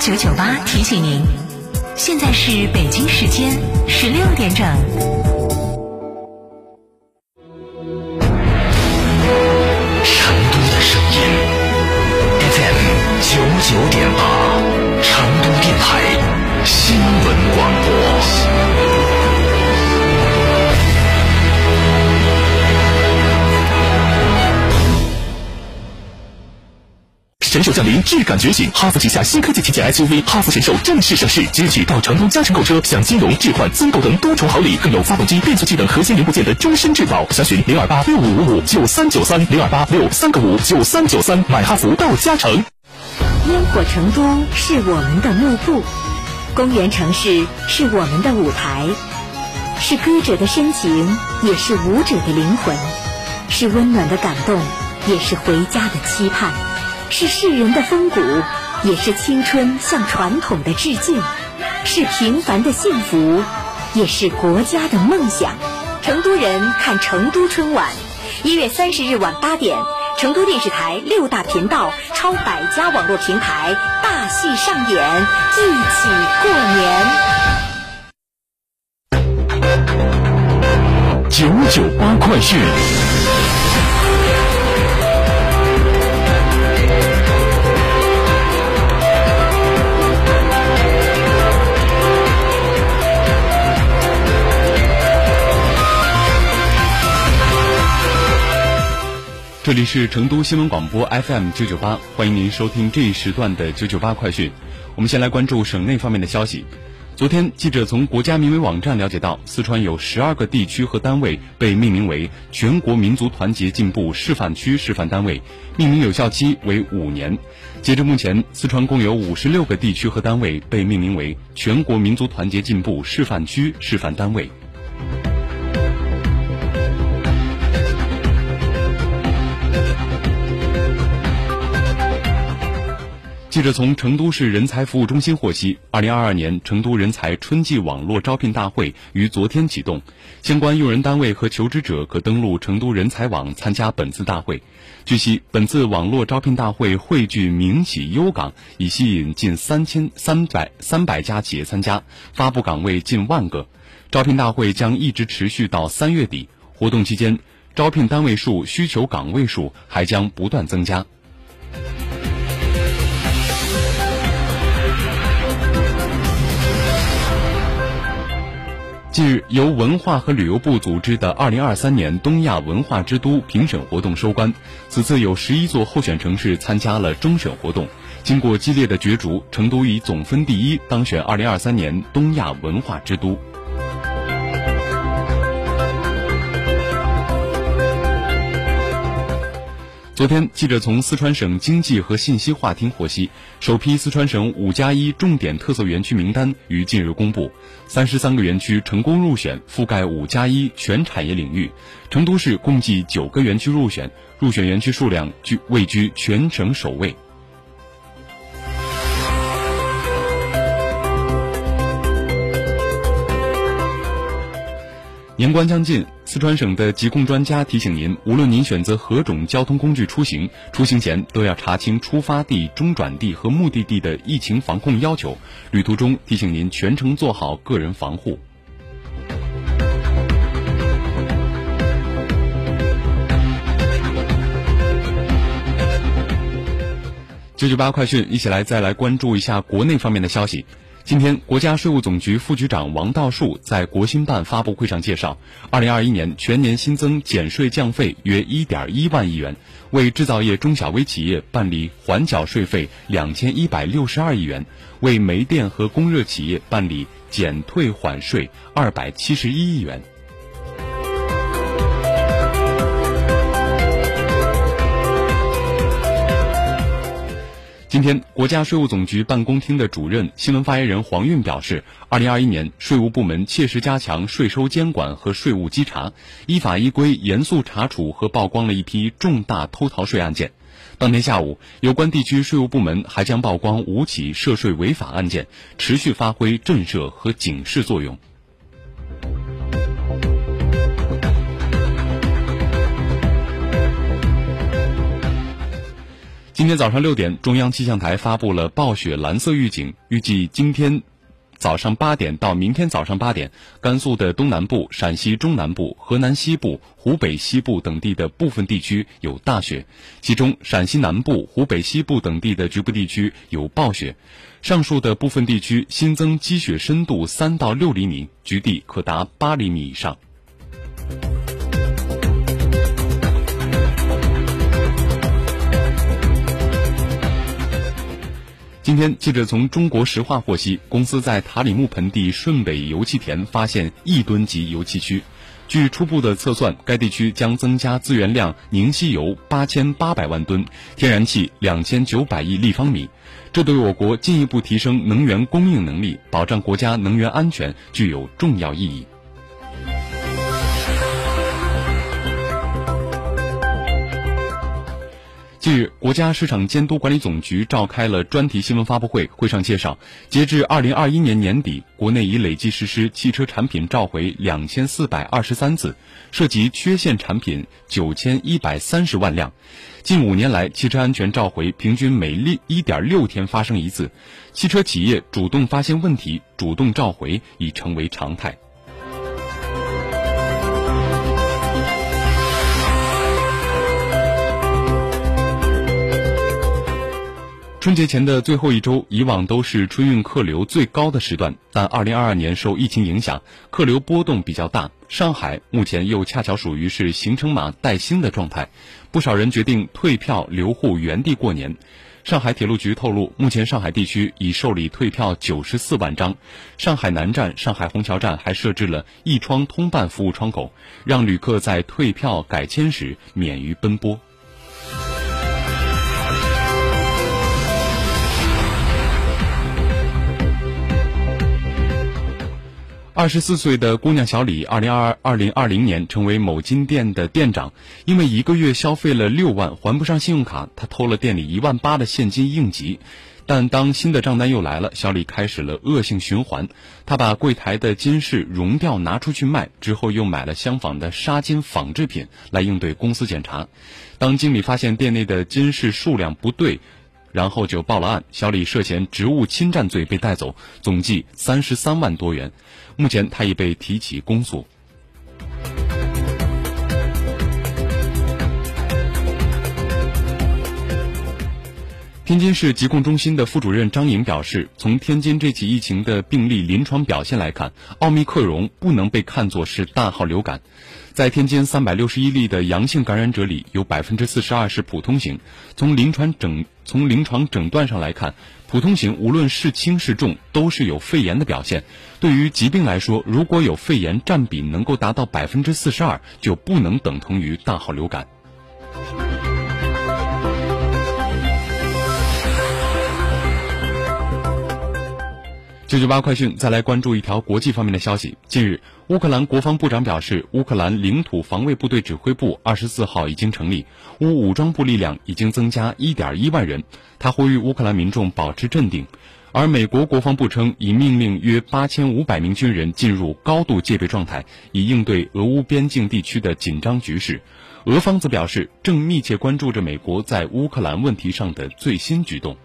九九八提醒您，现在是北京时间十六点整。神兽降临，质感觉醒！哈弗旗下新科技旗舰 SUV 哈弗神兽正式上市，即日起到成都嘉诚购车，享金融、置换、增购等多重好礼，更有发动机、变速器等核心零部件的终身质保。详询零二八六五五五九三九三零二八六三个五九三九三，买哈弗到嘉诚。烟火成都是我们的幕布，公园城市是我们的舞台，是歌者的深情，也是舞者的灵魂，是温暖的感动，也是回家的期盼。是世人的风骨，也是青春向传统的致敬；是平凡的幸福，也是国家的梦想。成都人看成都春晚，一月三十日晚八点，成都电视台六大频道、超百家网络平台大戏上演，一起过年。九九八快讯。这里是成都新闻广播 FM 九九八，欢迎您收听这一时段的九九八快讯。我们先来关注省内方面的消息。昨天，记者从国家民委网站了解到，四川有十二个地区和单位被命名为全国民族团结进步示范区示范单位，命名有效期为五年。截至目前，四川共有五十六个地区和单位被命名为全国民族团结进步示范区示范单位。记者从成都市人才服务中心获悉，二零二二年成都人才春季网络招聘大会于昨天启动，相关用人单位和求职者可登录成都人才网参加本次大会。据悉，本次网络招聘大会汇聚民企优岗，已吸引近三千三百三百家企业参加，发布岗位近万个。招聘大会将一直持续到三月底，活动期间，招聘单位数、需求岗位数还将不断增加。近日，由文化和旅游部组织的2023年东亚文化之都评审活动收官。此次有十一座候选城市参加了终审活动，经过激烈的角逐，成都以总分第一当选2023年东亚文化之都。昨天，记者从四川省经济和信息化厅获悉，首批四川省“五加一”重点特色园区名单于近日公布，三十三个园区成功入选，覆盖“五加一”全产业领域。成都市共计九个园区入选，入选园区数量居位居全省首位。年关将近，四川省的疾控专家提醒您：无论您选择何种交通工具出行，出行前都要查清出发地、中转地和目的地的疫情防控要求。旅途中提醒您全程做好个人防护。九九八快讯，一起来再来关注一下国内方面的消息。今天，国家税务总局副局长王道树在国新办发布会上介绍，二零二一年全年新增减税降费约一点一万亿元，为制造业中小微企业办理缓缴税费两千一百六十二亿元，为煤电和供热企业办理减退缓税二百七十一亿元。今天，国家税务总局办公厅的主任、新闻发言人黄运表示，二零二一年，税务部门切实加强税收监管和税务稽查，依法依规严肃查处和曝光了一批重大偷逃税案件。当天下午，有关地区税务部门还将曝光五起涉税违法案件，持续发挥震慑和警示作用。今天早上六点，中央气象台发布了暴雪蓝色预警，预计今天。早上八点到明天早上八点，甘肃的东南部、陕西中南部、河南西部、湖北西部等地的部分地区有大雪，其中陕西南部、湖北西部等地的局部地区有暴雪。上述的部分地区新增积雪深度三到六厘米，局地可达八厘米以上。今天，记者从中国石化获悉，公司在塔里木盆地顺北油气田发现亿吨级油气区。据初步的测算，该地区将增加资源量凝稀油八千八百万吨，天然气两千九百亿立方米。这对我国进一步提升能源供应能力、保障国家能源安全具有重要意义。近日，国家市场监督管理总局召开了专题新闻发布会，会上介绍，截至二零二一年年底，国内已累计实施汽车产品召回两千四百二十三次，涉及缺陷产品九千一百三十万辆。近五年来，汽车安全召回平均每例一点六天发生一次，汽车企业主动发现问题、主动召回已成为常态。春节前的最后一周，以往都是春运客流最高的时段，但2022年受疫情影响，客流波动比较大。上海目前又恰巧属于是行程码带星的状态，不少人决定退票留沪原地过年。上海铁路局透露，目前上海地区已受理退票94万张。上海南站、上海虹桥站还设置了一窗通办服务窗口，让旅客在退票改签时免于奔波。二十四岁的姑娘小李，二零二二零二零年成为某金店的店长，因为一个月消费了六万还不上信用卡，她偷了店里一万八的现金应急。但当新的账单又来了，小李开始了恶性循环。他把柜台的金饰熔掉拿出去卖，之后又买了相仿的纱金仿制品来应对公司检查。当经理发现店内的金饰数量不对，然后就报了案。小李涉嫌职务侵占罪被带走，总计三十三万多元。目前他已被提起公诉。天津市疾控中心的副主任张颖表示，从天津这起疫情的病例临床表现来看，奥密克戎不能被看作是大号流感。在天津三百六十一例的阳性感染者里，有百分之四十二是普通型。从临床诊从临床诊断上来看，普通型无论是轻是重，都是有肺炎的表现。对于疾病来说，如果有肺炎占比能够达到百分之四十二，就不能等同于大号流感。九九八快讯，再来关注一条国际方面的消息。近日，乌克兰国防部长表示，乌克兰领土防卫部队指挥部二十四号已经成立，乌武装部力量已经增加一点一万人。他呼吁乌克兰民众保持镇定。而美国国防部称，已命令约八千五百名军人进入高度戒备状态，以应对俄乌边境地区的紧张局势。俄方则表示，正密切关注着美国在乌克兰问题上的最新举动。